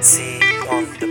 See on